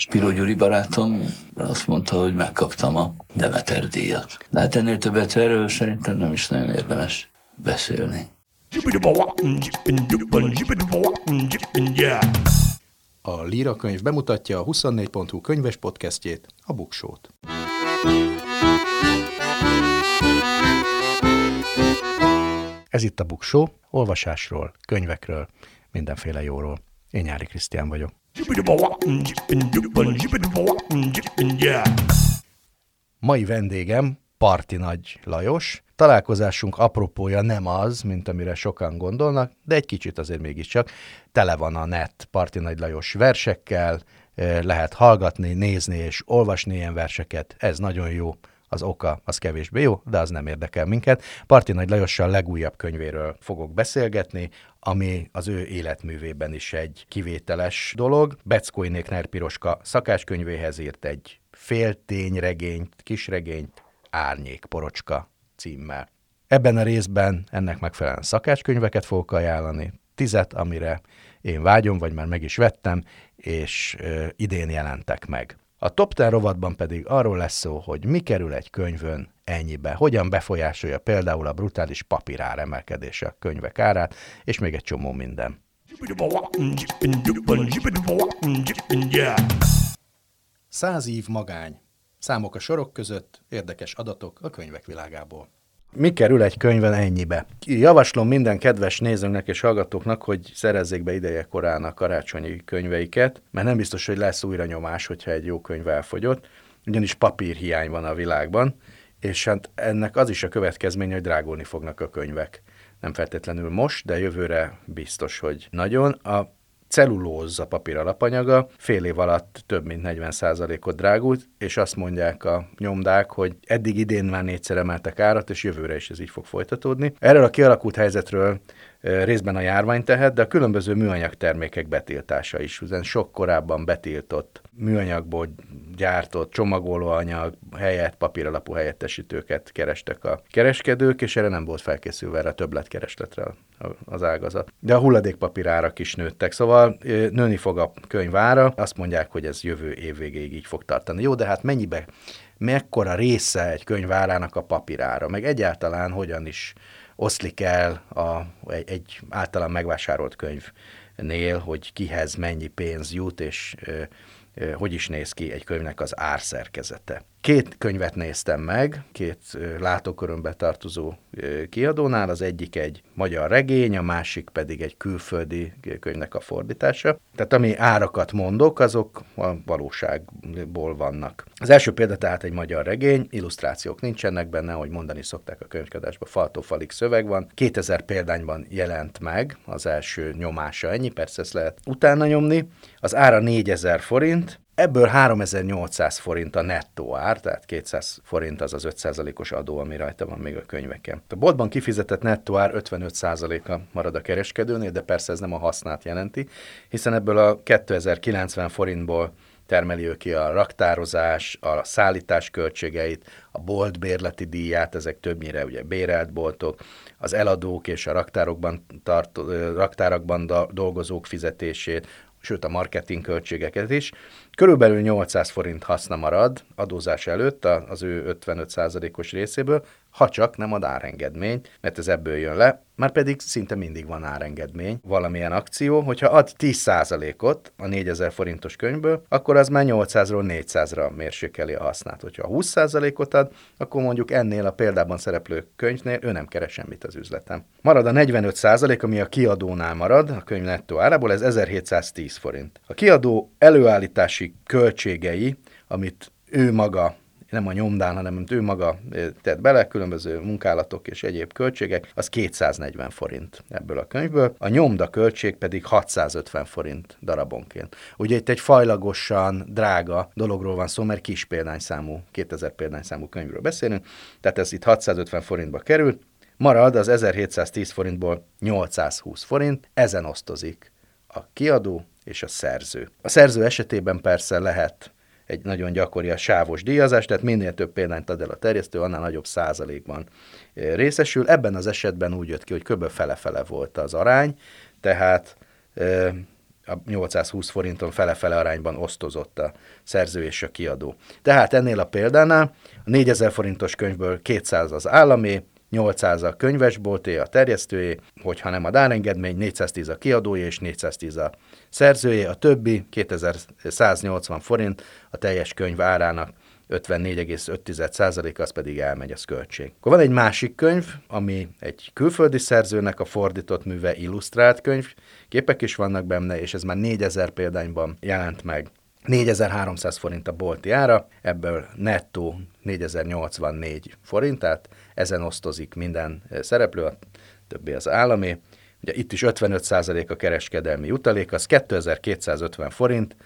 Spiro Gyuri barátom azt mondta, hogy megkaptam a Demeter díjat. De hát ennél többet erről szerintem nem is nagyon érdemes beszélni. A Líra könyv bemutatja a 24.hu könyves podcastjét, a Buksót. Ez itt a Buksó, olvasásról, könyvekről, mindenféle jóról. Én Nyári Krisztián vagyok. Mai vendégem Parti Nagy Lajos. Találkozásunk apropója nem az, mint amire sokan gondolnak, de egy kicsit azért mégiscsak. Tele van a net Parti Nagy Lajos versekkel, lehet hallgatni, nézni és olvasni ilyen verseket. Ez nagyon jó az oka az kevésbé jó, de az nem érdekel minket. Parti Nagy Lajossal legújabb könyvéről fogok beszélgetni, ami az ő életművében is egy kivételes dolog. Beckói Nékner Piroska szakáskönyvéhez írt egy féltényregényt, kisregényt, Árnyék Porocska címmel. Ebben a részben ennek megfelelően szakácskönyveket fogok ajánlani, tizet, amire én vágyom, vagy már meg is vettem, és ö, idén jelentek meg. A Top Ten rovatban pedig arról lesz szó, hogy mi kerül egy könyvön ennyibe, hogyan befolyásolja például a brutális papírár emelkedése a könyvek árát, és még egy csomó minden. Száz év magány. Számok a sorok között, érdekes adatok a könyvek világából. Mi kerül egy könyven ennyibe? Javaslom minden kedves nézőnknek és hallgatóknak, hogy szerezzék be ideje korán a karácsonyi könyveiket, mert nem biztos, hogy lesz újra nyomás, hogyha egy jó könyv elfogyott, ugyanis papírhiány van a világban, és hát ennek az is a következménye, hogy drágulni fognak a könyvek. Nem feltétlenül most, de jövőre biztos, hogy nagyon. A cellulóz a papír alapanyaga, fél év alatt több mint 40%-ot drágult, és azt mondják a nyomdák, hogy eddig idén már négyszer emeltek árat, és jövőre is ez így fog folytatódni. Erről a kialakult helyzetről részben a járvány tehet, de a különböző műanyag termékek betiltása is, hiszen sok korábban betiltott műanyagból gyártott csomagolóanyag helyett, papíralapú helyettesítőket kerestek a kereskedők, és erre nem volt felkészülve erre a többletkeresletre az ágazat. De a hulladékpapír árak is nőttek, szóval nőni fog a könyv ára, azt mondják, hogy ez jövő év végéig így fog tartani. Jó, de hát mennyibe, mekkora része egy könyv árának a papírára, meg egyáltalán hogyan is oszlik el a, egy, egy általán megvásárolt könyvnél, hogy kihez mennyi pénz jut, és hogy is néz ki egy könyvnek az árszerkezete. Két könyvet néztem meg, két látókörömbe tartozó kiadónál, az egyik egy magyar regény, a másik pedig egy külföldi könyvnek a fordítása. Tehát ami árakat mondok, azok a valóságból vannak. Az első példa tehát egy magyar regény, illusztrációk nincsenek benne, hogy mondani szokták a könyvkedásban, faltó-falig szöveg van. 2000 példányban jelent meg az első nyomása, ennyi, persze ezt lehet utána nyomni. Az ára 4000 forint, Ebből 3800 forint a nettó ár, tehát 200 forint az az 5%-os adó, ami rajta van még a könyveken. A boltban kifizetett nettó ár 55%-a marad a kereskedőnél, de persze ez nem a hasznát jelenti, hiszen ebből a 2090 forintból termeli ő ki a raktározás, a szállítás költségeit, a bolt bérleti díját, ezek többnyire ugye bérelt boltok, az eladók és a raktárokban tartó, raktárakban dolgozók fizetését, sőt a marketing költségeket is. Körülbelül 800 forint haszna marad adózás előtt az ő 55%-os részéből, ha csak nem ad árengedményt, mert ez ebből jön le, már pedig szinte mindig van árengedmény, valamilyen akció, hogyha ad 10%-ot a 4000 forintos könyvből, akkor az már 800-ról 400-ra mérsékeli a hasznát. Hogyha 20%-ot ad, akkor mondjuk ennél a példában szereplő könyvnél ő nem keres semmit az üzletem. Marad a 45%, ami a kiadónál marad, a könyv nettó árából, ez 1710 forint. A kiadó előállítási költségei, amit ő maga nem a nyomdán, hanem amit ő maga tett bele, különböző munkálatok és egyéb költségek, az 240 forint ebből a könyvből, a nyomda költség pedig 650 forint darabonként. Ugye itt egy fajlagosan drága dologról van szó, mert kis példányszámú, 2000 példányszámú könyvről beszélünk, tehát ez itt 650 forintba került, marad az 1710 forintból 820 forint, ezen osztozik a kiadó és a szerző. A szerző esetében persze lehet egy nagyon gyakori a sávos díjazás, tehát minél több példányt ad el a terjesztő, annál nagyobb százalékban részesül. Ebben az esetben úgy jött ki, hogy kb. fele-fele volt az arány, tehát eh, a 820 forinton fele-fele arányban osztozott a szerző és a kiadó. Tehát ennél a példánál a 4000 forintos könyvből 200 az állami, 800 a könyvesbolté, a terjesztőjé, hogyha nem ad árengedmény, 410 a kiadója és 410 a szerzőjé, a többi 2180 forint a teljes könyv árának 54,5% az pedig elmegy, az költség. Akkor van egy másik könyv, ami egy külföldi szerzőnek a fordított műve illusztrált könyv, képek is vannak benne, és ez már 4000 példányban jelent meg. 4300 forint a bolti ára, ebből nettó 4084 forint, tehát ezen osztozik minden szereplő, a többi az állami. Ugye itt is 55% a kereskedelmi jutalék, az 2250 forint,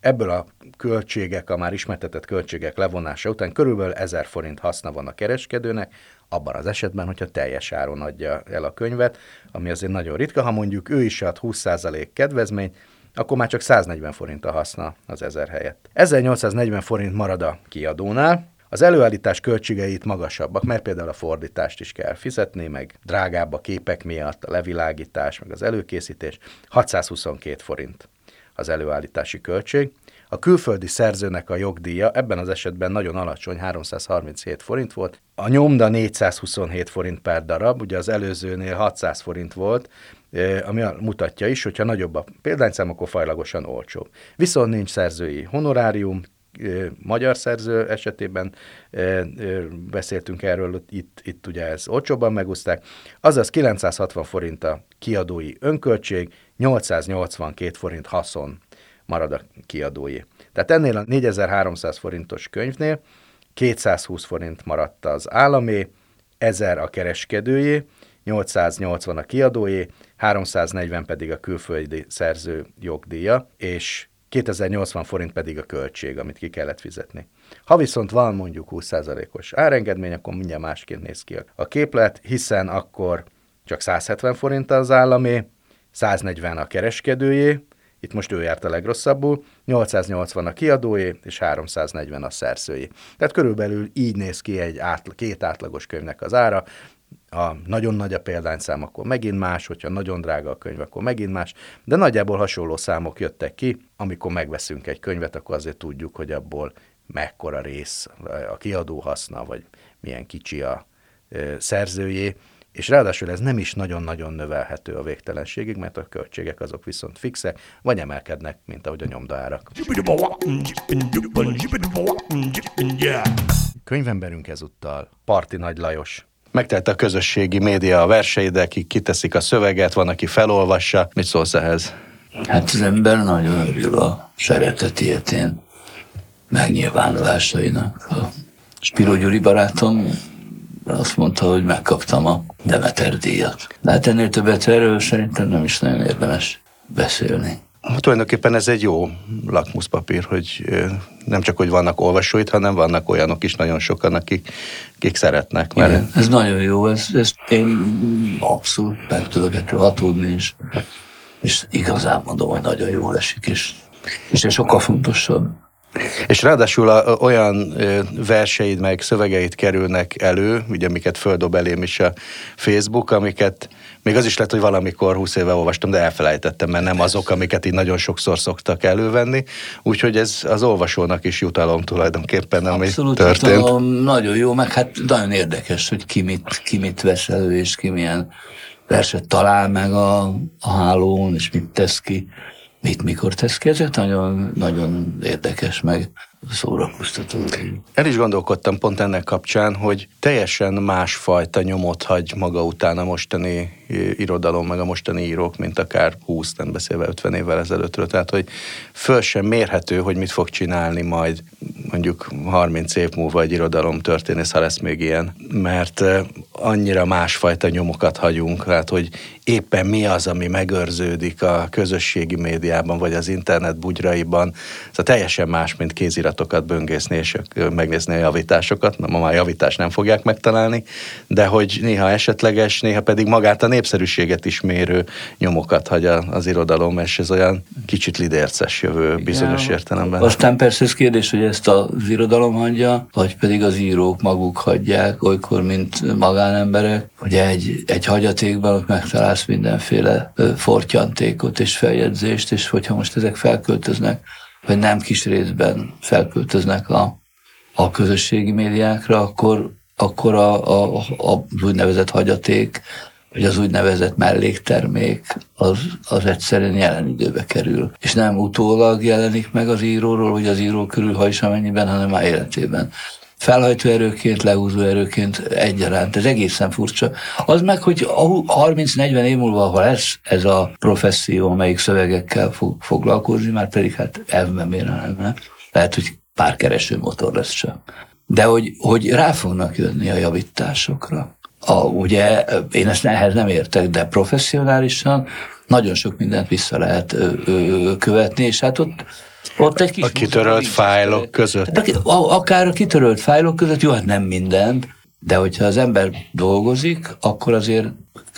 Ebből a költségek, a már ismertetett költségek levonása után körülbelül 1000 forint haszna van a kereskedőnek, abban az esetben, hogyha teljes áron adja el a könyvet, ami azért nagyon ritka, ha mondjuk ő is ad 20% kedvezményt, akkor már csak 140 forint a haszna az 1000 helyett. 1840 forint marad a kiadónál, az előállítás költségeit magasabbak, mert például a fordítást is kell fizetni, meg drágább a képek miatt, a levilágítás, meg az előkészítés, 622 forint az előállítási költség. A külföldi szerzőnek a jogdíja ebben az esetben nagyon alacsony, 337 forint volt. A nyomda 427 forint per darab, ugye az előzőnél 600 forint volt, ami mutatja is, hogyha nagyobb a példányszám, akkor fajlagosan olcsóbb. Viszont nincs szerzői honorárium, magyar szerző esetében beszéltünk erről, itt, itt ugye ez olcsóbban megúzták, azaz 960 forint a kiadói önköltség, 882 forint haszon marad a kiadói. Tehát ennél a 4300 forintos könyvnél 220 forint maradt az államé, 1000 a kereskedőjé, 880 a kiadójé, 340 pedig a külföldi szerző jogdíja, és 2080 forint pedig a költség, amit ki kellett fizetni. Ha viszont van mondjuk 20%-os árengedmény, akkor mindjárt másként néz ki a képlet, hiszen akkor csak 170 forint az állami, 140 a kereskedőjé, itt most ő járt a legrosszabbul, 880 a kiadóé, és 340 a szerzői. Tehát körülbelül így néz ki egy átla, két átlagos könyvnek az ára, a nagyon nagy a példányszám, akkor megint más, hogyha nagyon drága a könyv, akkor megint más, de nagyjából hasonló számok jöttek ki, amikor megveszünk egy könyvet, akkor azért tudjuk, hogy abból mekkora rész a kiadó haszna, vagy milyen kicsi a szerzőjé, és ráadásul ez nem is nagyon-nagyon növelhető a végtelenségig, mert a költségek azok viszont fixek, vagy emelkednek, mint ahogy a nyomdaárak. Könyvemberünk ezúttal Parti Nagy Lajos. Megtelt a közösségi média a verseide, akik kiteszik a szöveget, van, aki felolvassa. Mit szólsz ehhez? Hát az ember nagyon örül a szeretetietén megnyilvánulásainak. A Spiro Gyuri barátom azt mondta, hogy megkaptam a Demeter díjat. De hát ennél többet erről szerintem nem is nagyon érdemes beszélni. Tulajdonképpen ez egy jó lakmuszpapír, hogy nem csak, hogy vannak olvasóit, hanem vannak olyanok is nagyon sokan, akik, akik szeretnek. Mert... Igen, ez nagyon jó, ez, ez én abszolút ettől hatódni, és, és igazán mondom, hogy nagyon jól esik, és, és ez sokkal fontosabb. És ráadásul a, olyan verseid meg szövegeid kerülnek elő, ugye amiket földob elém is a Facebook, amiket még az is lett, hogy valamikor 20 éve olvastam, de elfelejtettem, mert nem azok, amiket így nagyon sokszor szoktak elővenni. Úgyhogy ez az olvasónak is jutalom tulajdonképpen, ami Abszolút, történt. Jutalom, nagyon jó, meg hát nagyon érdekes, hogy ki mit, ki mit vesz elő, és ki milyen verset talál meg a, a hálón, és mit tesz ki mit mikor tesz ki, ezek nagyon, nagyon érdekes, meg szórakoztató. El is gondolkodtam pont ennek kapcsán, hogy teljesen másfajta nyomot hagy maga után a mostani irodalom, meg a mostani írók, mint akár 20, nem beszélve 50 évvel ezelőttről. Tehát, hogy föl sem mérhető, hogy mit fog csinálni majd mondjuk 30 év múlva egy irodalom történész, ha lesz még ilyen, mert annyira másfajta nyomokat hagyunk, tehát, hogy éppen mi az, ami megőrződik a közösségi médiában, vagy az internet bugyraiban. Ez a teljesen más, mint kéziratokat böngészni és megnézni a javításokat. Na, ma már javítást nem fogják megtalálni, de hogy néha esetleges, néha pedig magát a népszerűséget is mérő nyomokat hagy az irodalom, és ez olyan kicsit lidérces jövő bizonyos Igen. értelemben. Aztán persze ez kérdés, hogy ezt az irodalom hagyja, vagy pedig az írók maguk hagyják, olykor, mint magán magánemberek, hogy egy, egy hagyatékban ott megtalálsz mindenféle fortyantékot és feljegyzést, és hogyha most ezek felköltöznek, vagy nem kis részben felköltöznek a, a közösségi médiákra, akkor, akkor a, a, a, az úgynevezett hagyaték, vagy az úgynevezett melléktermék, az, az egyszerűen jelen időbe kerül. És nem utólag jelenik meg az íróról, vagy az író körül, ha is amennyiben, hanem már életében felhajtó erőként, lehúzó erőként egyaránt. Ez egészen furcsa. Az meg, hogy 30-40 év múlva, ha lesz ez a professzió, amelyik szövegekkel fog foglalkozni, már pedig hát elvben miért nem, lehet, hogy pár kereső motor lesz csak. De hogy, hogy rá fognak jönni a javításokra. A, ugye én ezt ehhez nem értek, de professzionálisan nagyon sok mindent vissza lehet ö, ö, követni, és hát ott ott egy kis a kitörölt fájlok között. De, akár a kitörölt fájlok között, jó, hát nem mindent, de hogyha az ember dolgozik, akkor azért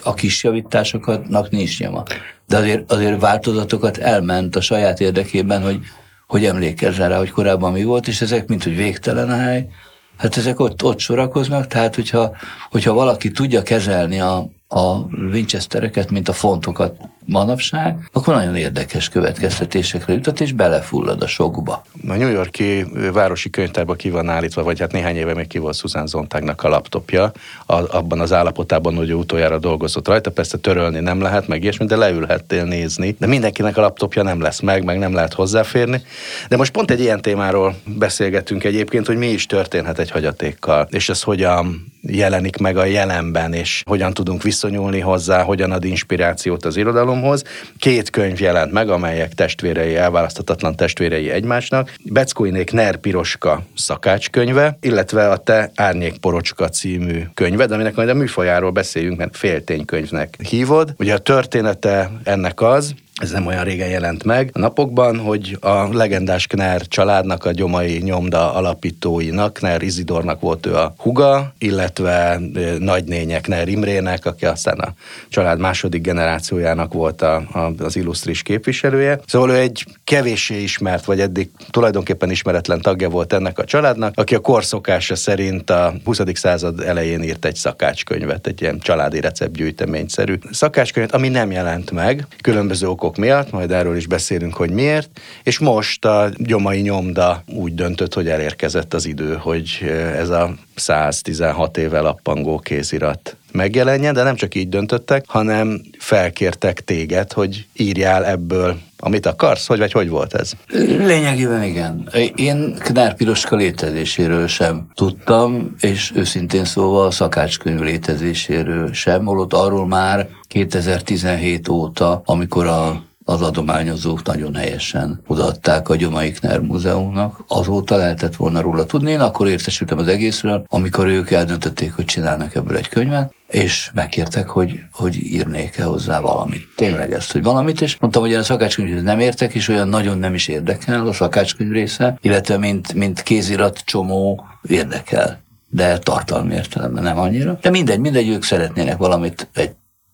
a kis javításoknak nincs nyoma. De azért, azért változatokat elment a saját érdekében, hogy, hogy emlékezzen rá, hogy korábban mi volt, és ezek mint hogy végtelen a hely, hát ezek ott, ott sorakoznak, tehát hogyha, hogyha valaki tudja kezelni a, a Winchestereket, mint a fontokat manapság, akkor nagyon érdekes következtetésekre jutott, és belefullad a sokba. A New Yorki városi könyvtárban ki van állítva, vagy hát néhány éve még ki volt Susan Zontagnak a laptopja, a, abban az állapotában, hogy utoljára dolgozott rajta, persze törölni nem lehet, meg ilyesmi, de leülhettél nézni. De mindenkinek a laptopja nem lesz meg, meg nem lehet hozzáférni. De most pont egy ilyen témáról beszélgetünk egyébként, hogy mi is történhet egy hagyatékkal, és ez hogyan jelenik meg a jelenben, és hogyan tudunk viszonyulni hozzá, hogyan ad inspirációt az irodalomhoz. Két könyv jelent meg, amelyek testvérei, elválaszthatatlan testvérei egymásnak. Beckóinék Ner Piroska szakácskönyve, illetve a Te Árnyék Porocska című könyved, aminek majd a műfajáról beszéljünk, mert félténykönyvnek hívod. Ugye a története ennek az, ez nem olyan régen jelent meg a napokban, hogy a legendás Kner családnak, a gyomai nyomda alapítóinak, Kner Izidornak volt ő a huga, illetve nagynények Kner Imrének, aki aztán a család második generációjának volt a, a, az illusztris képviselője. Szóval ő egy kevéssé ismert, vagy eddig tulajdonképpen ismeretlen tagja volt ennek a családnak, aki a korszokása szerint a 20. század elején írt egy szakácskönyvet, egy ilyen családi receptgyűjteményszerű szakácskönyvet, ami nem jelent meg, különböző okok okok miatt, majd erről is beszélünk, hogy miért, és most a gyomai nyomda úgy döntött, hogy elérkezett az idő, hogy ez a 116 éve lappangó kézirat megjelenjen, de nem csak így döntöttek, hanem felkértek téged, hogy írjál ebből amit akarsz, hogy vagy hogy volt ez? Lényegében igen. Én Knár Piroska létezéséről sem tudtam, és őszintén szóval a szakácskönyv létezéséről sem, holott arról már 2017 óta, amikor a az adományozók nagyon helyesen odaadták a Gyomaikner Múzeumnak. Azóta lehetett volna róla tudni. Én akkor értesültem az egészről, amikor ők eldöntötték, hogy csinálnak ebből egy könyvet, és megkértek, hogy, hogy írnék-e hozzá valamit. Tényleg ezt, hogy valamit, és mondtam, hogy én a szakácskönyvhez nem értek, és olyan nagyon nem is érdekel a szakácskönyv része, illetve mint, mint kézirat csomó érdekel de tartalmi értelemben nem annyira. De mindegy, mindegy, ők szeretnének valamit, egy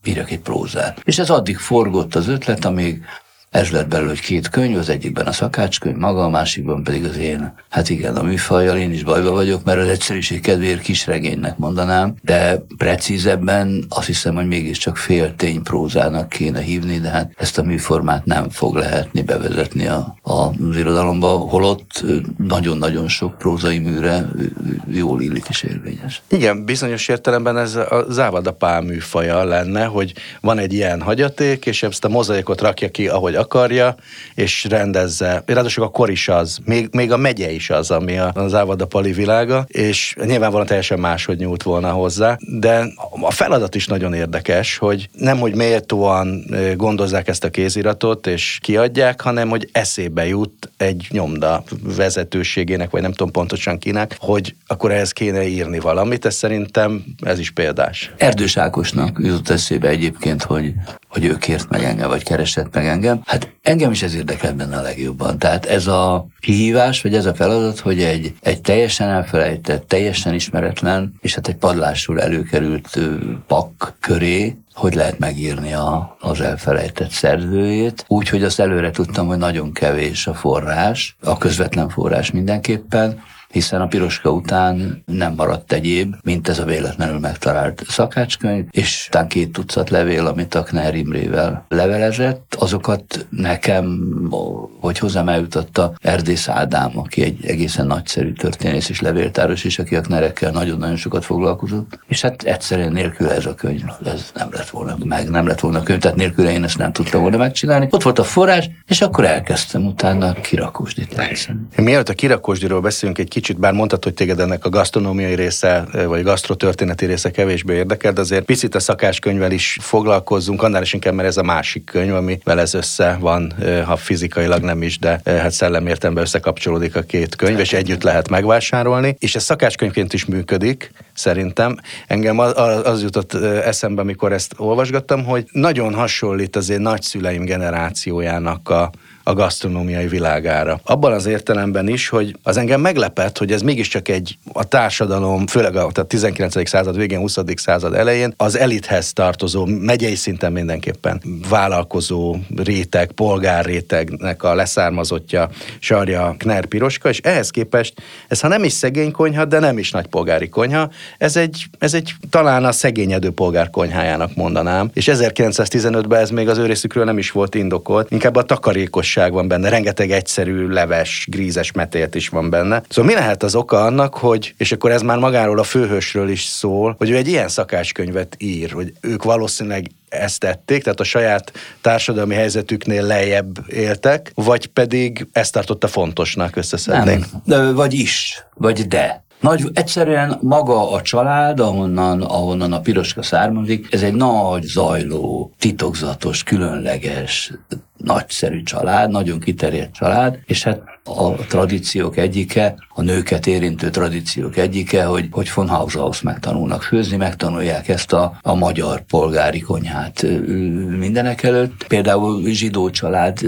írjak egy prózát. És ez addig forgott az ötlet, amíg ez lett belőle, két könyv, az egyikben a szakácskönyv maga, a másikban pedig az én. Hát igen, a műfajjal én is bajba vagyok, mert az egyszerűség kedvéért kisregénynek mondanám, de precízebben azt hiszem, hogy mégiscsak féltény prózának kéne hívni, de hát ezt a műformát nem fog lehetni bevezetni a, a, az irodalomba, holott nagyon-nagyon sok prózai műre jól illik és érvényes. Igen, bizonyos értelemben ez a závada pál műfaja lenne, hogy van egy ilyen hagyaték, és ezt a mozaikot rakja ki, ahogy akarja, és rendezze. Ráadásul a kor is az, még, még a megye is az, ami az Ávada Pali világa, és nyilvánvalóan teljesen máshogy nyúlt volna hozzá, de a feladat is nagyon érdekes, hogy nem, hogy méltóan gondozzák ezt a kéziratot, és kiadják, hanem, hogy eszébe jut egy nyomda vezetőségének, vagy nem tudom pontosan kinek, hogy akkor ehhez kéne írni valamit, ez szerintem ez is példás. Erdős Ákosnak jutott eszébe egyébként, hogy hogy ő kért meg engem, vagy keresett meg engem. Hát engem is ez érdekel benne a legjobban. Tehát ez a kihívás, vagy ez a feladat, hogy egy, egy teljesen elfelejtett, teljesen ismeretlen, és hát egy padlásul előkerült pak köré, hogy lehet megírni a, az elfelejtett szerzőjét, úgyhogy azt előre tudtam, hogy nagyon kevés a forrás, a közvetlen forrás mindenképpen, hiszen a piroska után nem maradt egyéb, mint ez a véletlenül megtalált szakácskönyv, és után két tucat levél, amit a Kner Imrével levelezett, azokat nekem, hogy hozzám eljutatta Erdész Ádám, aki egy egészen nagyszerű történész és levéltáros is, aki a Knerekkel nagyon-nagyon sokat foglalkozott, és hát egyszerűen nélkül ez a könyv, ez nem lett volna meg, nem lett volna könyv, tehát nélkül én ezt nem tudtam volna megcsinálni. Ott volt a forrás, és akkor elkezdtem utána kirakósdit játszani. Mielőtt a kirakósdiról beszélünk egy kicsit, bár mondtad, hogy téged ennek a gasztronómiai része, vagy gasztrotörténeti része kevésbé érdekel, de azért picit a szakáskönyvvel is foglalkozzunk, annál is inkább, mert ez a másik könyv, ami ez össze van, ha fizikailag nem is, de hát szellemértemben összekapcsolódik a két könyv, és együtt lehet megvásárolni, és ez szakáskönyvként is működik, szerintem. Engem az, az jutott eszembe, amikor ezt olvasgattam, hogy nagyon hasonlít azért nagyszüleim generációjának a a gasztronómiai világára. Abban az értelemben is, hogy az engem meglepett, hogy ez mégiscsak egy a társadalom, főleg a, a 19. század végén, 20. század elején az elithez tartozó, megyei szinten mindenképpen vállalkozó réteg, polgárrétegnek a leszármazottja Sarja Kner Piroska, és ehhez képest ez ha nem is szegény konyha, de nem is nagy polgári konyha, ez egy, ez egy talán a szegényedő polgár konyhájának mondanám, és 1915-ben ez még az ő részükről nem is volt indokolt, inkább a takarékos finomság van benne, rengeteg egyszerű leves, grízes metélt is van benne. Szóval mi lehet az oka annak, hogy, és akkor ez már magáról a főhősről is szól, hogy ő egy ilyen szakácskönyvet ír, hogy ők valószínűleg ezt tették, tehát a saját társadalmi helyzetüknél lejjebb éltek, vagy pedig ezt tartotta fontosnak összeszedni? Nem, vagy is, vagy de. Nagy, egyszerűen maga a család, ahonnan, ahonnan a piroska származik, ez egy nagy, zajló, titokzatos, különleges, nagyszerű család, nagyon kiterjedt család, és hát a tradíciók egyike, a nőket érintő tradíciók egyike, hogy, hogy von Haushaus megtanulnak főzni, megtanulják ezt a, a magyar polgári konyhát mindenek előtt. Például zsidó család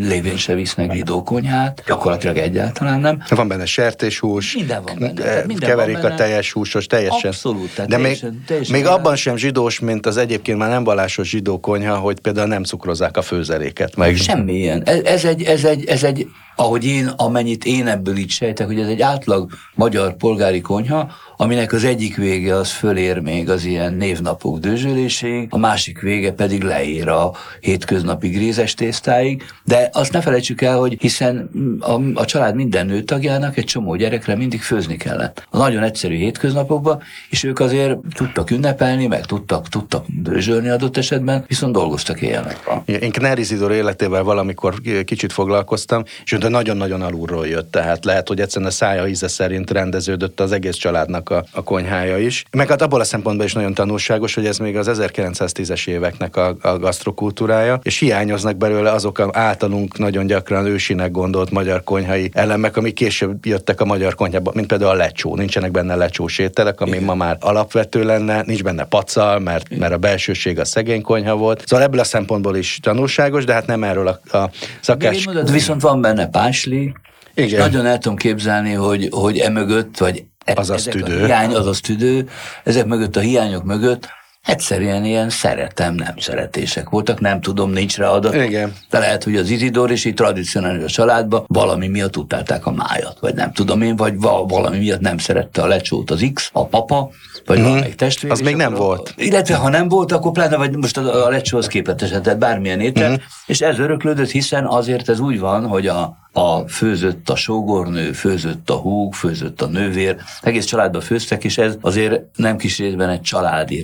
lévén se visznek zsidó konyhát, gyakorlatilag egyáltalán nem. Van benne sertéshús, minden van benne. Minden keverik van benne. a teljes húsos, teljesen. Abszolút. De teljesen, még, teljesen még abban sem zsidós, mint az egyébként már nem vallásos zsidó konyha, hogy például nem cukrozzák a főzeléket. Meg... Semmi ilyen. Ez, ez, egy, ez, egy, ez egy ahogy én, amennyit én ebből így sejtek, hogy ez egy átlag magyar polgári konyha, aminek az egyik vége az fölér még az ilyen névnapok dőzsöléséig, a másik vége pedig leér a hétköznapi grézes tésztáig, de azt ne felejtsük el, hogy hiszen a, a család minden nő tagjának egy csomó gyerekre mindig főzni kellett. A nagyon egyszerű hétköznapokban, és ők azért tudtak ünnepelni, meg tudtak, tudtak dőzsölni adott esetben, viszont dolgoztak éjjel Én Knerizidor életével valamikor kicsit foglalkoztam, és nagyon-nagyon alulról jött, tehát lehet, hogy egyszerűen a szája íze szerint rendeződött az egész családnak a, a konyhája is. Meg hát abból a szempontból is nagyon tanulságos, hogy ez még az 1910-es éveknek a, a gasztrokultúrája, és hiányoznak belőle azok a általunk nagyon gyakran ősinek gondolt magyar konyhai elemek, amik később jöttek a magyar konyhába, mint például a lecsó. Nincsenek benne lecsós ételek, ami Igen. ma már alapvető lenne, nincs benne pacal, mert, mert a belsőség a szegény konyha volt. Szóval ebből a szempontból is tanulságos, de hát nem erről a, a szakás... Viszont van benne pásli, Igen. és nagyon el tudom képzelni, hogy, hogy emögött, vagy azaz tüdő. A hiány, azaz tüdő, ezek mögött a hiányok mögött egyszerűen ilyen szeretem, nem szeretések voltak, nem tudom, nincs rá adat. Igen. De lehet, hogy az Izidor is így tradicionális a családban valami miatt utálták a májat, vagy nem tudom én, vagy valami miatt nem szerette a lecsót az X, a papa, vagy mm-hmm. valamelyik testvér. Az még nem volt. Illetve ha nem volt, akkor pláne, vagy most a, a lecsóhoz képet esetett bármilyen étel, mm-hmm. és ez öröklődött, hiszen azért ez úgy van, hogy a a főzött a sógornő, főzött a húg, főzött a nővér, egész családba főztek, és ez azért nem kis részben egy családi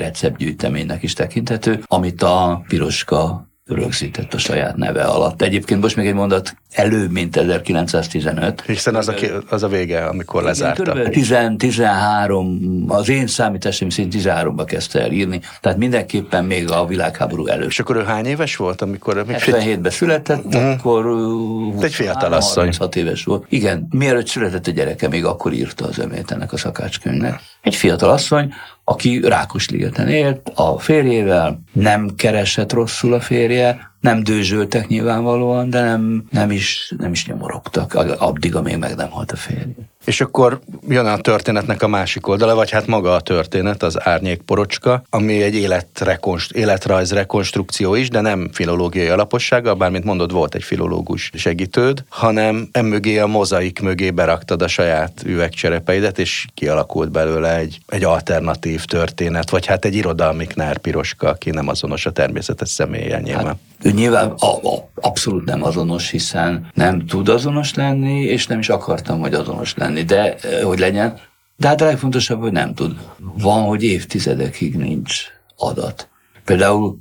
receptgyűjteménynek is tekinthető, amit a Piroska rögzített a saját neve alatt. Egyébként most még egy mondat előbb, mint 1915. Hiszen az a, az a vége, amikor lezárta. Kb. 10, 13, az én számításom szerint 13-ba kezdte el írni, tehát mindenképpen még a világháború előtt. És akkor ő hány éves volt, amikor... 77-ben született, uh-huh. akkor 20, egy fiatal asszony. 36 éves volt. Igen, mielőtt született a gyereke, még akkor írta az ömét ennek a szakácskönyvnek. Egy fiatal asszony, aki Rákosligeten élt a férjével, nem keresett rosszul a férje, nem dőzsöltek nyilvánvalóan, de nem, nem, is, nem is nyomorogtak, addig, amíg meg nem halt a férje. És akkor jön a történetnek a másik oldala, vagy hát maga a történet, az árnyék porocska, ami egy életrekonst, életrajz rekonstrukció is, de nem filológiai alapossága, bár mint mondod, volt egy filológus segítőd, hanem emögé a mozaik mögé beraktad a saját üvegcserepeidet, és kialakult belőle egy, egy alternatív történet, vagy hát egy irodalmi Knár Piroska, aki nem azonos a természetes személyen nyilván. Hát, ő nyilván a, a, abszolút nem azonos, hiszen nem tud azonos lenni, és nem is akartam, hogy azonos lenni, de hogy legyen. De hát a legfontosabb, hogy nem tud. Van, hogy évtizedekig nincs adat. Például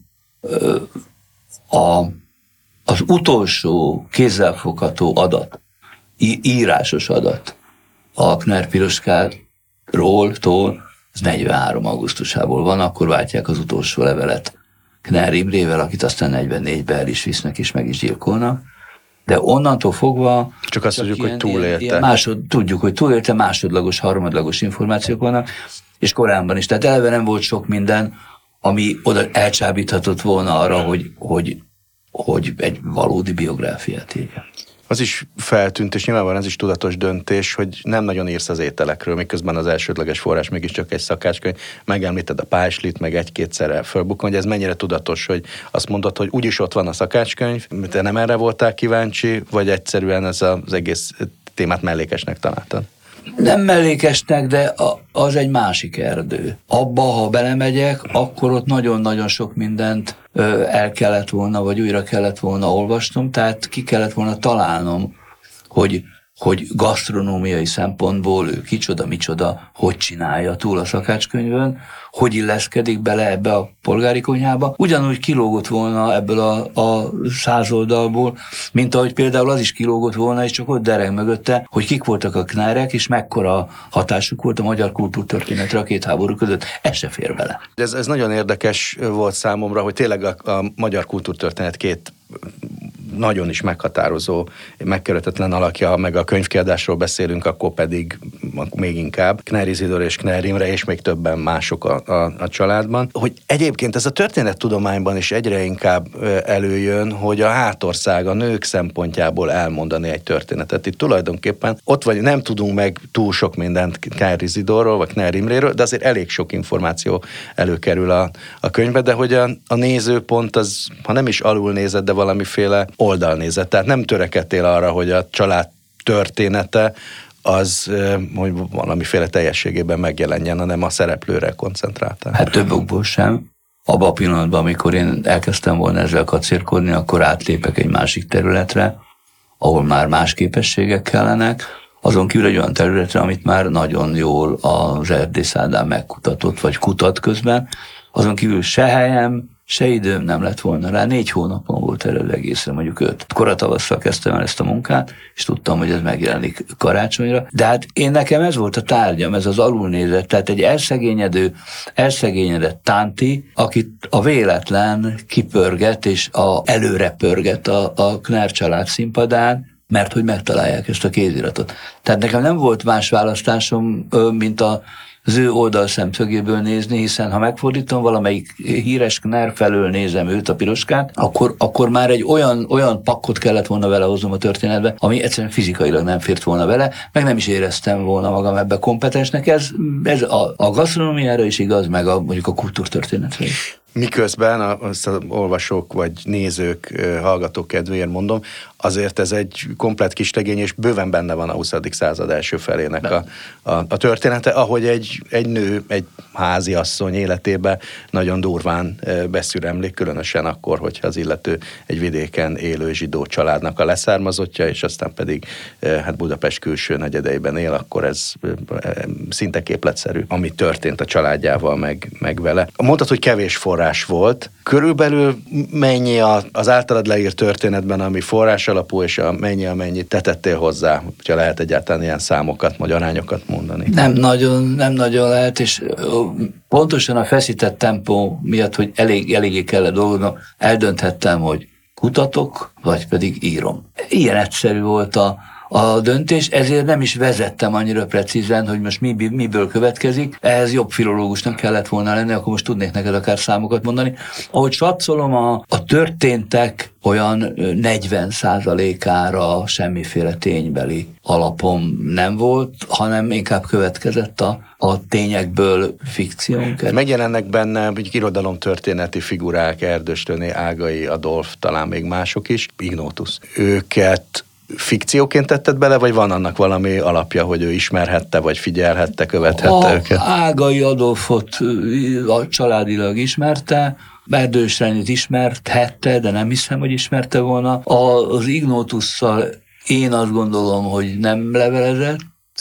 a, az utolsó kézzelfogható adat, írásos adat a Kner Piroskáról, tól, ez 43. augusztusából van, akkor váltják az utolsó levelet Kner Imrével, akit aztán 44-ben el is visznek és meg is gyilkolnak. De onnantól fogva... Csak azt tudjuk, ilyen, hogy túlélte. Ilyen másod, tudjuk, hogy túlélte, másodlagos, harmadlagos információk vannak, és korábban is. Tehát eleve nem volt sok minden, ami oda elcsábíthatott volna arra, hogy, hogy, hogy egy valódi biográfiát írja az is feltűnt, és nyilvánvalóan ez is tudatos döntés, hogy nem nagyon írsz az ételekről, miközben az elsődleges forrás mégiscsak egy szakácskönyv. Megemlíted a páslit, meg egy-kétszerre fölbukon, hogy ez mennyire tudatos, hogy azt mondod, hogy úgyis ott van a szakácskönyv, te nem erre voltál kíváncsi, vagy egyszerűen ez az egész témát mellékesnek találtad? nem mellékesnek, de az egy másik erdő. Abba, ha belemegyek, akkor ott nagyon-nagyon sok mindent el kellett volna, vagy újra kellett volna olvasnom, tehát ki kellett volna találnom, hogy hogy gasztronómiai szempontból ő kicsoda, micsoda, hogy csinálja túl a szakácskönyvön, hogy illeszkedik bele ebbe a polgári konyhába. Ugyanúgy kilógott volna ebből a, a száz oldalból, mint ahogy például az is kilógott volna, és csak ott dereng mögötte, hogy kik voltak a knárek, és mekkora hatásuk volt a magyar kultúrtörténetre a két háború között. Ez se fér bele. Ez, ez nagyon érdekes volt számomra, hogy tényleg a, a magyar kultúrtörténet két nagyon is meghatározó, megkeretetlen alakja, meg a könyvkiadásról beszélünk, akkor pedig még inkább Kner Izidor és Kner Imre, és még többen mások a, a, a családban. Hogy egyébként ez a történettudományban is egyre inkább előjön, hogy a hátország a nők szempontjából elmondani egy történetet. Itt tulajdonképpen ott vagy, nem tudunk meg túl sok mindent Kner Izidorról, vagy Kner Imréről, de azért elég sok információ előkerül a, a könyvbe, de hogy a, a nézőpont az, ha nem is alul nézett, de valamiféle oldalnézet. Tehát nem törekedtél arra, hogy a család története az hogy valamiféle teljességében megjelenjen, hanem a szereplőre koncentráltál. Hát több okból sem. Abban a pillanatban, amikor én elkezdtem volna ezzel kacérkodni, akkor átlépek egy másik területre, ahol már más képességek kellenek, azon kívül egy olyan területre, amit már nagyon jól az erdészádán megkutatott, vagy kutat közben, azon kívül se helyem, se időm nem lett volna rá. Négy hónapon volt elő egészen, mondjuk öt. Koratavasszal kezdtem el ezt a munkát, és tudtam, hogy ez megjelenik karácsonyra. De hát én nekem ez volt a tárgyam, ez az alulnézet, tehát egy elszegényedő, elszegényedett tánti, akit a véletlen kipörget, és a, előre pörget a, a Knár család színpadán, mert hogy megtalálják ezt a kéziratot. Tehát nekem nem volt más választásom, mint a az ő oldal szemszögéből nézni, hiszen ha megfordítom valamelyik híres knár felől nézem őt, a piroskát, akkor, akkor már egy olyan, olyan pakkot kellett volna vele hoznom a történetbe, ami egyszerűen fizikailag nem fért volna vele, meg nem is éreztem volna magam ebbe kompetensnek. Ez, ez a, a gasztronómiára is igaz, meg a, mondjuk a kultúrtörténetre is. Miközben azt az olvasók vagy nézők, hallgatók kedvéért mondom, azért ez egy komplet kislegény, és bőven benne van a 20. század első felének a, a, a története, ahogy egy, egy nő, egy házi asszony életébe nagyon durván beszüremlik, különösen akkor, hogyha az illető egy vidéken élő zsidó családnak a leszármazottja, és aztán pedig hát Budapest külső negyedeiben él, akkor ez szinte képletszerű, ami történt a családjával, meg, meg vele. Mondtad, hogy kevés forrás volt. Körülbelül mennyi az általad leírt történetben, ami forrás alapú, és a mennyi, amennyit tetettél hozzá, hogyha lehet egyáltalán ilyen számokat, vagy arányokat mondani? Nem nagyon, nem nagyon lehet, és pontosan a feszített tempó miatt, hogy elég, eléggé kellett dolgoznom, eldönthettem, hogy kutatok, vagy pedig írom. Ilyen egyszerű volt a, a döntés, ezért nem is vezettem annyira precízen, hogy most mi, miből következik. Ehhez jobb filológusnak kellett volna lenni, akkor most tudnék neked akár számokat mondani. Ahogy satszolom, a, a történtek olyan 40 ára semmiféle ténybeli alapom nem volt, hanem inkább következett a, a tényekből fikciónk. Megjelennek benne irodalom történeti figurák, Erdőstöné, Ágai, Adolf, talán még mások is, Ignotus. Őket fikcióként tetted bele, vagy van annak valami alapja, hogy ő ismerhette, vagy figyelhette, követhette a őket? Ágai Adolfot a családilag ismerte, Erdős Renit ismerthette, de nem hiszem, hogy ismerte volna. Az Ignotusszal én azt gondolom, hogy nem levelezett,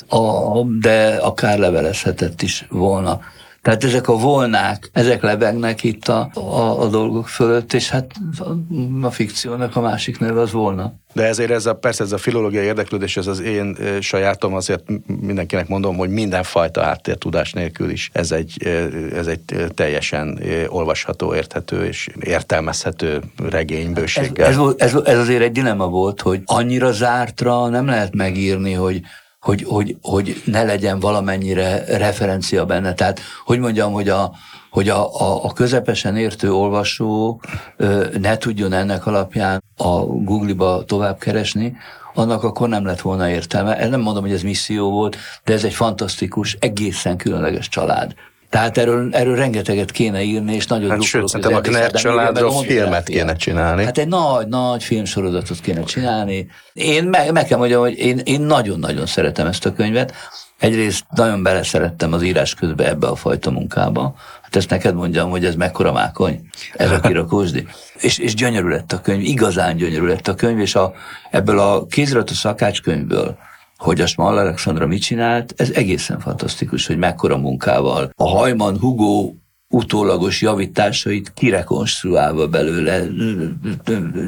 a, de akár levelezhetett is volna. Tehát ezek a volnák, ezek lebegnek itt a, a, a dolgok fölött, és hát a, a fikciónak a másik neve az volna. De ezért ez a, persze ez a filológiai érdeklődés, ez az én sajátom, azért mindenkinek mondom, hogy mindenfajta háttértudás nélkül is ez egy, ez egy teljesen olvasható, érthető és értelmezhető regénybőséggel. Ez, ez, ez, ez azért egy dilemma volt, hogy annyira zártra nem lehet megírni, hogy hogy, hogy, hogy ne legyen valamennyire referencia benne. Tehát, hogy mondjam, hogy a, hogy a, a, a közepesen értő olvasó ö, ne tudjon ennek alapján a Google-ba tovább keresni, annak akkor nem lett volna értelme. Nem mondom, hogy ez misszió volt, de ez egy fantasztikus, egészen különleges család. Tehát erről, erről rengeteget kéne írni, és nagyon hát Sőt, szerintem a Kner családról filmet kéne csinálni. Hát egy nagy, nagy filmsorozatot kéne csinálni. Én meg, meg kell mondjam, hogy én, én nagyon-nagyon szeretem ezt a könyvet. Egyrészt nagyon beleszerettem az írás közben ebbe a fajta munkába. Hát ezt neked mondjam, hogy ez mekkora mákony, ez a kirakósdi. És, és gyönyörű lett a könyv, igazán gyönyörű lett a könyv, és a, ebből a kéziratos szakácskönyvből hogy a Small Alexandra mit csinált, ez egészen fantasztikus, hogy mekkora munkával. A Hajman Hugo utólagos javításait kirekonstruálva belőle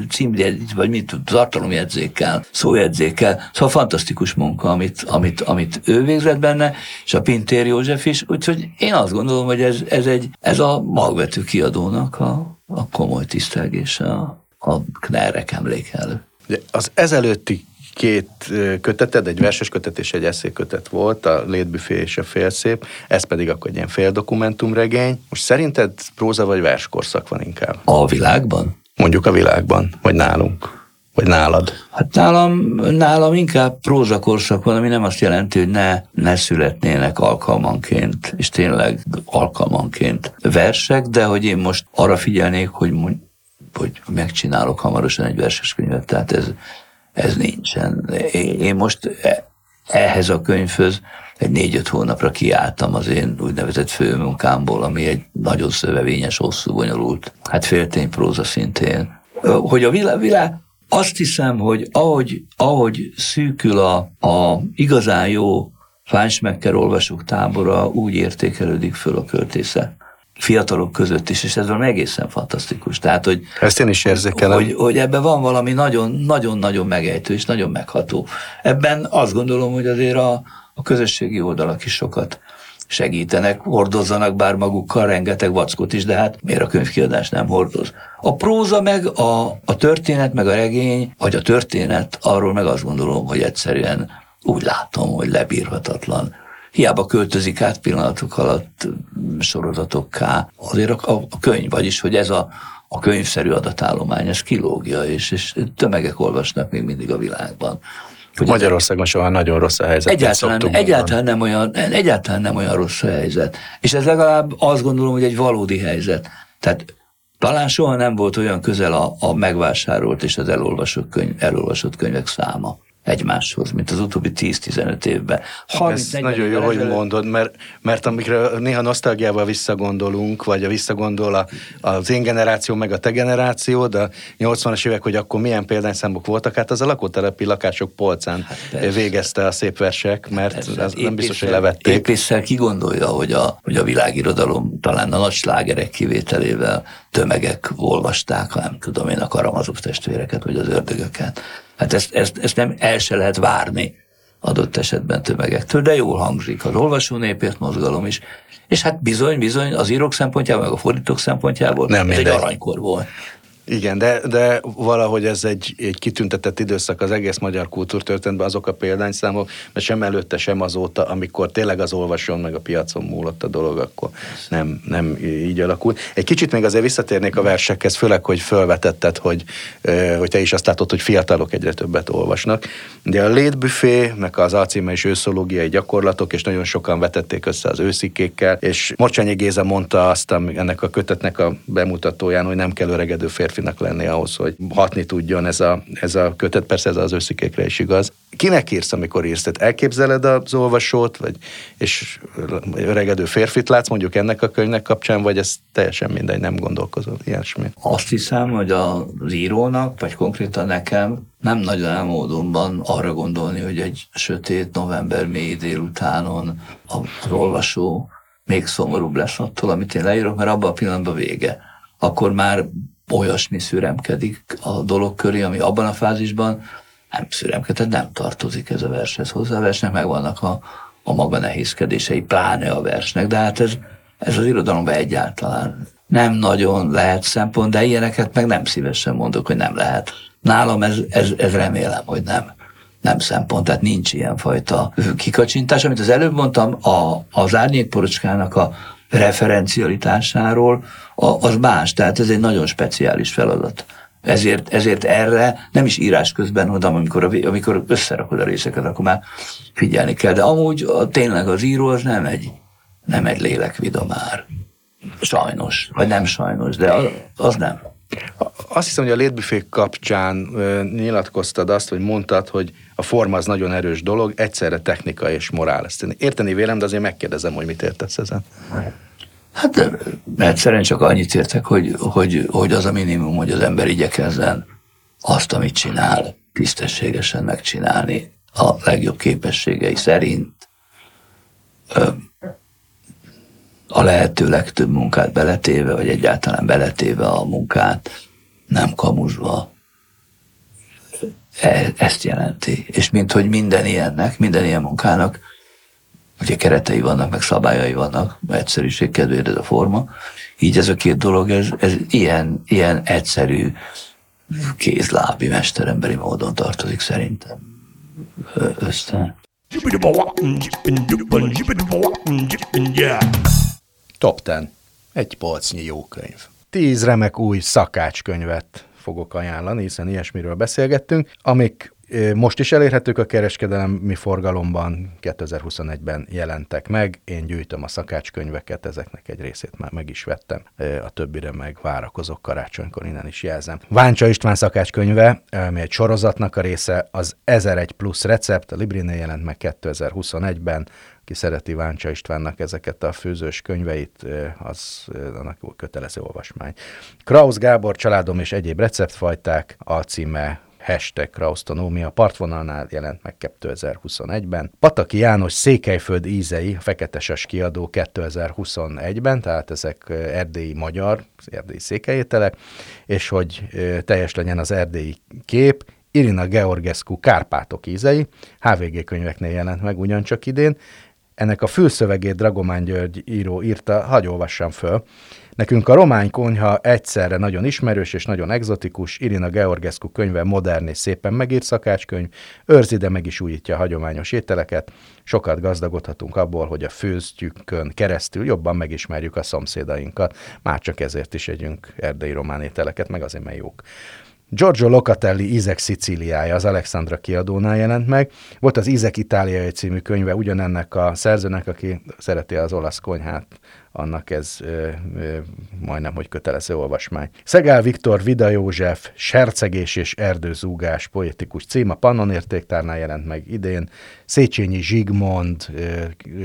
címjegy, vagy mit, tartalomjegyzékkel, szójegyzékkel. Szóval fantasztikus munka, amit, amit, amit ő végzett benne, és a Pintér József is, úgyhogy én azt gondolom, hogy ez, ez, egy, ez a magvető kiadónak a, a komoly tisztelgése, a, a Knerrek emlékelő. Az ezelőtti két köteted, egy verses kötet és egy eszékötet volt, a Létbüfé és a Félszép, ez pedig akkor egy ilyen féldokumentumregény. Most szerinted próza vagy verskorszak van inkább? A világban? Mondjuk a világban, vagy nálunk. Vagy nálad? Hát nálam, nálam inkább prózakorszak van, ami nem azt jelenti, hogy ne, ne születnének alkalmanként, és tényleg alkalmanként versek, de hogy én most arra figyelnék, hogy, hogy megcsinálok hamarosan egy verses könyvet, tehát ez, ez nincsen. Én most e, ehhez a könyvhöz egy négy-öt hónapra kiálltam az én úgynevezett főmunkámból, ami egy nagyon szövevényes, hosszú, bonyolult, hát féltény próza szintén. Hogy a világ, világ azt hiszem, hogy ahogy, ahogy szűkül a, a igazán jó Fánsmekker olvasók tábora, úgy értékelődik föl a költészet fiatalok között is, és ez valami egészen fantasztikus. Tehát, hogy, Ezt én is érzékelem. Hogy, hogy ebben van valami nagyon-nagyon megejtő és nagyon megható. Ebben azt gondolom, hogy azért a, a közösségi oldalak is sokat segítenek, hordozzanak bár magukkal rengeteg vackot is, de hát miért a könyvkiadás nem hordoz? A próza meg a, a történet, meg a regény, vagy a történet, arról meg azt gondolom, hogy egyszerűen úgy látom, hogy lebírhatatlan hiába költözik át pillanatok alatt sorozatokká. Azért a, a könyv, vagyis hogy ez a, a könyvszerű adatállomány, ez kilógja, és, és tömegek olvasnak még mindig a világban. Hogy Magyarországon soha nagyon rossz a helyzet. Egyáltalán, egyáltalán, nem olyan, egyáltalán nem olyan rossz a helyzet. És ez legalább azt gondolom, hogy egy valódi helyzet. Tehát talán soha nem volt olyan közel a, a megvásárolt és az elolvasott, könyv, elolvasott könyvek száma egymáshoz, mint az utóbbi 10-15 évben. Ez nagyon jó, hogy mondod, mert, mert amikor néha nosztalgiával visszagondolunk, vagy a visszagondol a, az én generáció, meg a te generáció, de a 80-as évek, hogy akkor milyen példányszámok voltak, hát az a lakótelepi lakások polcán hát végezte a szép versek, mert hát ez nem biztos, hogy levették. Épésszel ki gondolja, hogy a, hogy a világirodalom talán a nagy slágerek kivételével tömegek olvasták, ha nem tudom én, a Karamazov testvéreket, vagy az ördögöket. Hát ezt, ezt, ezt nem el se lehet várni adott esetben tömegektől, de jól hangzik az olvasó népért mozgalom is. És hát bizony, bizony az írók szempontjából, meg a fordítók szempontjából nem ez mindegy. egy aranykor volt. Igen, de, de valahogy ez egy, egy kitüntetett időszak az egész magyar kultúrtörténetben, azok a példányszámok, mert sem előtte, sem azóta, amikor tényleg az olvasón meg a piacon múlott a dolog, akkor nem, nem így alakul. Egy kicsit még azért visszatérnék a versekhez, főleg, hogy felvetetted, hogy, hogy te is azt látod, hogy fiatalok egyre többet olvasnak. De a létbüfé, meg az alcíme és őszológiai gyakorlatok, és nagyon sokan vetették össze az őszikékkel, és Mocsányi Géza mondta azt ennek a kötetnek a bemutatóján, hogy nem kell öregedő férfinak lenni ahhoz, hogy hatni tudjon ez a, ez a kötet, persze ez az őszikékre is igaz. Kinek írsz, amikor írsz? Tehát elképzeled az olvasót, vagy, és öregedő férfit látsz mondjuk ennek a könyvnek kapcsán, vagy ez teljesen mindegy, nem gondolkozol ilyesmi? Azt hiszem, hogy az írónak, vagy konkrétan nekem nem nagyon elmódonban arra gondolni, hogy egy sötét november mély délutánon az olvasó még szomorúbb lesz attól, amit én leírok, mert abban a pillanatban vége. Akkor már olyasmi szüremkedik a dolog köré, ami abban a fázisban nem szüremkedett, nem tartozik ez a vershez hozzá. A versnek megvannak a, a maga nehézkedései, pláne a versnek, de hát ez, ez az irodalomban egyáltalán nem nagyon lehet szempont, de ilyeneket meg nem szívesen mondok, hogy nem lehet. Nálam ez, ez, ez remélem, hogy nem nem szempont, tehát nincs ilyen fajta kikacsintás. Amit az előbb mondtam, a, az árnyékporocskának a referencialitásáról, az más, tehát ez egy nagyon speciális feladat. Ezért, ezért erre nem is írás közben oda, amikor, a, amikor összerakod a részeket, akkor már figyelni kell. De amúgy a, tényleg az író az nem egy, nem egy lélekvidomár. Sajnos, vagy nem sajnos, de az, az nem. Azt hiszem, hogy a létbüfék kapcsán nyilatkoztad azt, hogy mondtad, hogy a forma az nagyon erős dolog, egyszerre technika és morál. Ezt érteni vélem, de azért megkérdezem, hogy mit értesz ezen. Hát egyszerűen csak annyit értek, hogy, hogy, hogy az a minimum, hogy az ember igyekezzen azt, amit csinál, tisztességesen megcsinálni a legjobb képességei szerint, a lehető legtöbb munkát beletéve, vagy egyáltalán beletéve a munkát, nem kamuzsva. E, ezt jelenti. És mint hogy minden ilyennek, minden ilyen munkának, ugye keretei vannak, meg szabályai vannak, egyszerűség kedvéért ez a forma, így ez a két dolog, ez, ez ilyen, ilyen egyszerű kézlábi mesteremberi módon tartozik szerintem össze. Top 10. Egy polcnyi jó könyv. Tíz remek új szakácskönyvet fogok ajánlani, hiszen ilyesmiről beszélgettünk, amik most is elérhetők a kereskedelmi forgalomban, 2021-ben jelentek meg. Én gyűjtöm a szakácskönyveket, ezeknek egy részét már meg is vettem, a többire meg várakozok karácsonykor, innen is jelzem. Váncsa István szakácskönyve, ami egy sorozatnak a része, az 1001 plusz recept, a Librinél jelent meg 2021-ben, ki szereti Váncsa Istvánnak ezeket a főzős könyveit, az annak kötelező olvasmány. Kraus Gábor családom és egyéb receptfajták, a címe hashtag Kraustonómia partvonalnál jelent meg 2021-ben. Pataki János Székelyföld ízei, Feketeses kiadó 2021-ben, tehát ezek erdélyi magyar, erdélyi székelyételek, és hogy teljes legyen az erdélyi kép, Irina Georgescu Kárpátok ízei, HVG könyveknél jelent meg ugyancsak idén, ennek a fülszövegét Dragomán György író írta, hagy olvassam föl. Nekünk a romány konyha egyszerre nagyon ismerős és nagyon egzotikus, Irina Georgescu könyve modern és szépen megírt szakácskönyv, őrzi, de meg is újítja a hagyományos ételeket. Sokat gazdagodhatunk abból, hogy a főztjükön keresztül jobban megismerjük a szomszédainkat, már csak ezért is együnk erdei román ételeket, meg azért, mert jók. Giorgio Locatelli Ízek Szicíliája az Alexandra kiadónál jelent meg. Volt az Ízek Itáliai című könyve ugyanennek a szerzőnek, aki szereti az olasz konyhát, annak ez ö, ö, majdnem, hogy kötelező olvasmány. Szegál Viktor, Vida József, Sercegés és Erdőzúgás poetikus cím a Pannon értéktárnál jelent meg idén. Széchenyi Zsigmond ö,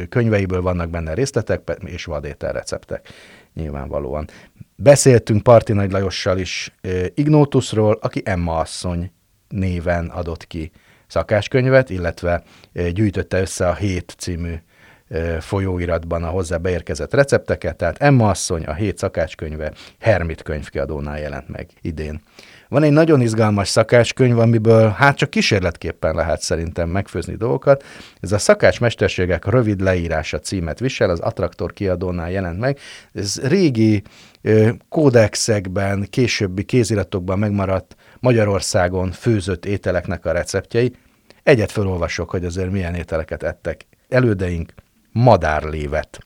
könyveiből vannak benne részletek és vadétel receptek nyilvánvalóan. Beszéltünk Parti Nagy Lajossal is Ignótusról, aki Emma asszony néven adott ki szakáskönyvet, illetve gyűjtötte össze a Hét című folyóiratban a hozzá beérkezett recepteket, tehát Emma asszony, a Hét szakácskönyve Hermit könyvkiadónál jelent meg idén. Van egy nagyon izgalmas szakácskönyv, amiből hát csak kísérletképpen lehet szerintem megfőzni dolgokat. Ez a Szakács Mesterségek rövid leírása címet visel, az Attraktor kiadónál jelent meg. Ez régi kódexekben, későbbi kéziratokban megmaradt Magyarországon főzött ételeknek a receptjei. Egyet felolvasok, hogy azért milyen ételeket ettek elődeink. Madárlévet.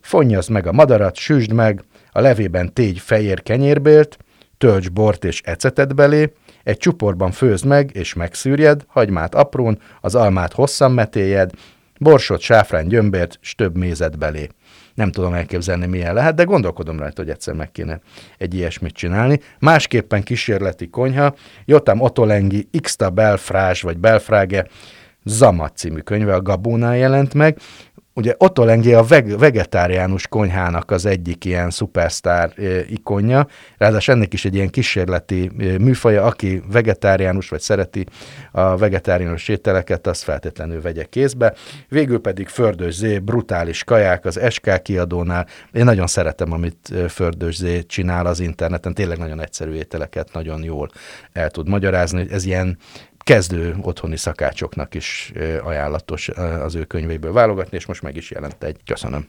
Fonnyazd meg a madarat, süsd meg, a levében tégy fehér kenyérbélt, tölts bort és ecetet belé, egy csuporban főzd meg és megszűrjed, hagymát aprón, az almát hosszan metéljed, borsot, sáfrán, gyömbért, s több mézet belé. Nem tudom elképzelni, milyen lehet, de gondolkodom rajta, hogy egyszer meg kéne egy ilyesmit csinálni. Másképpen kísérleti konyha, Jotam Otolengi Xta Belfrás vagy Belfrage Zamat című könyve a Gabónál jelent meg, ugye Otto Lengi a veg- vegetáriánus konyhának az egyik ilyen szupersztár ikonja, ráadásul ennek is egy ilyen kísérleti műfaja, aki vegetáriánus vagy szereti a vegetáriánus ételeket, azt feltétlenül vegye kézbe. Végül pedig Fördős Zé, brutális kaják az SK kiadónál. Én nagyon szeretem, amit Fördős Zé csinál az interneten, tényleg nagyon egyszerű ételeket nagyon jól el tud magyarázni. Ez ilyen kezdő otthoni szakácsoknak is ajánlatos az ő könyvéből válogatni, és most meg is jelent egy. Köszönöm.